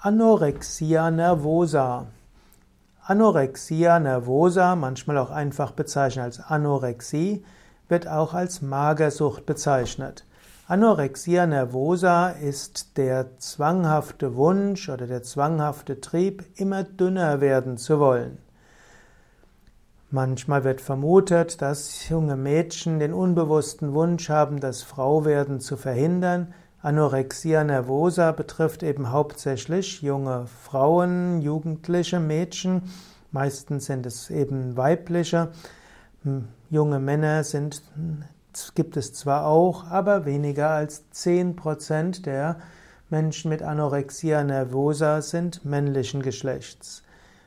Anorexia nervosa. Anorexia nervosa, manchmal auch einfach bezeichnet als Anorexie, wird auch als Magersucht bezeichnet. Anorexia nervosa ist der zwanghafte Wunsch oder der zwanghafte Trieb, immer dünner werden zu wollen. Manchmal wird vermutet, dass junge Mädchen den unbewussten Wunsch haben, das Frauwerden zu verhindern. Anorexia nervosa betrifft eben hauptsächlich junge Frauen, jugendliche Mädchen. Meistens sind es eben weibliche. Hm, junge Männer sind, gibt es zwar auch, aber weniger als 10% der Menschen mit Anorexia nervosa sind männlichen Geschlechts.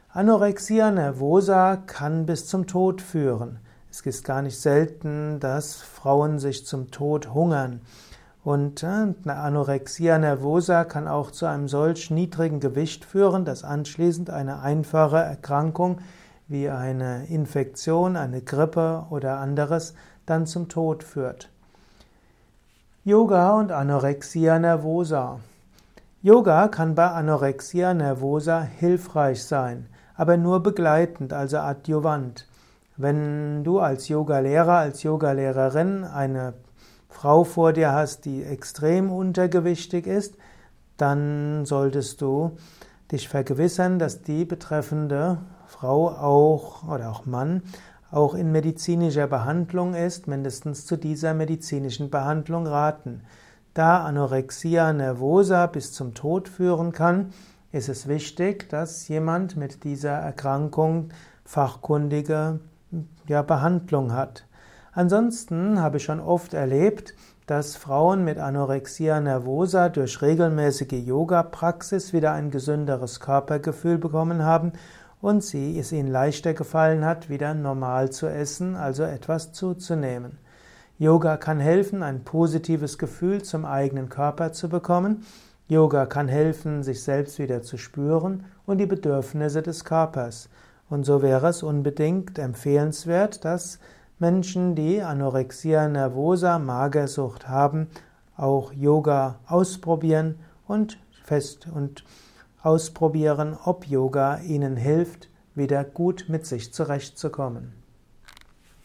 Anorexia nervosa kann bis zum Tod führen. Es ist gar nicht selten, dass Frauen sich zum Tod hungern. Und äh, eine Anorexia nervosa kann auch zu einem solch niedrigen Gewicht führen, dass anschließend eine einfache Erkrankung wie eine Infektion, eine Grippe oder anderes dann zum Tod führt. Yoga und Anorexia nervosa. Yoga kann bei Anorexia nervosa hilfreich sein, aber nur begleitend, also adjuvant. Wenn du als Yogalehrer, als Yogalehrerin eine Frau vor dir hast, die extrem untergewichtig ist, dann solltest du dich vergewissern, dass die betreffende Frau auch oder auch Mann auch in medizinischer Behandlung ist, mindestens zu dieser medizinischen Behandlung raten. Da Anorexia nervosa bis zum Tod führen kann, ist es wichtig, dass jemand mit dieser Erkrankung fachkundige ja, Behandlung hat. Ansonsten habe ich schon oft erlebt, dass Frauen mit Anorexia nervosa durch regelmäßige Yoga-Praxis wieder ein gesünderes Körpergefühl bekommen haben und sie es ihnen leichter gefallen hat, wieder normal zu essen, also etwas zuzunehmen. Yoga kann helfen, ein positives Gefühl zum eigenen Körper zu bekommen. Yoga kann helfen, sich selbst wieder zu spüren und die Bedürfnisse des Körpers. Und so wäre es unbedingt empfehlenswert, dass Menschen, die Anorexia nervosa, Magersucht haben, auch Yoga ausprobieren und fest und ausprobieren, ob Yoga ihnen hilft, wieder gut mit sich zurechtzukommen.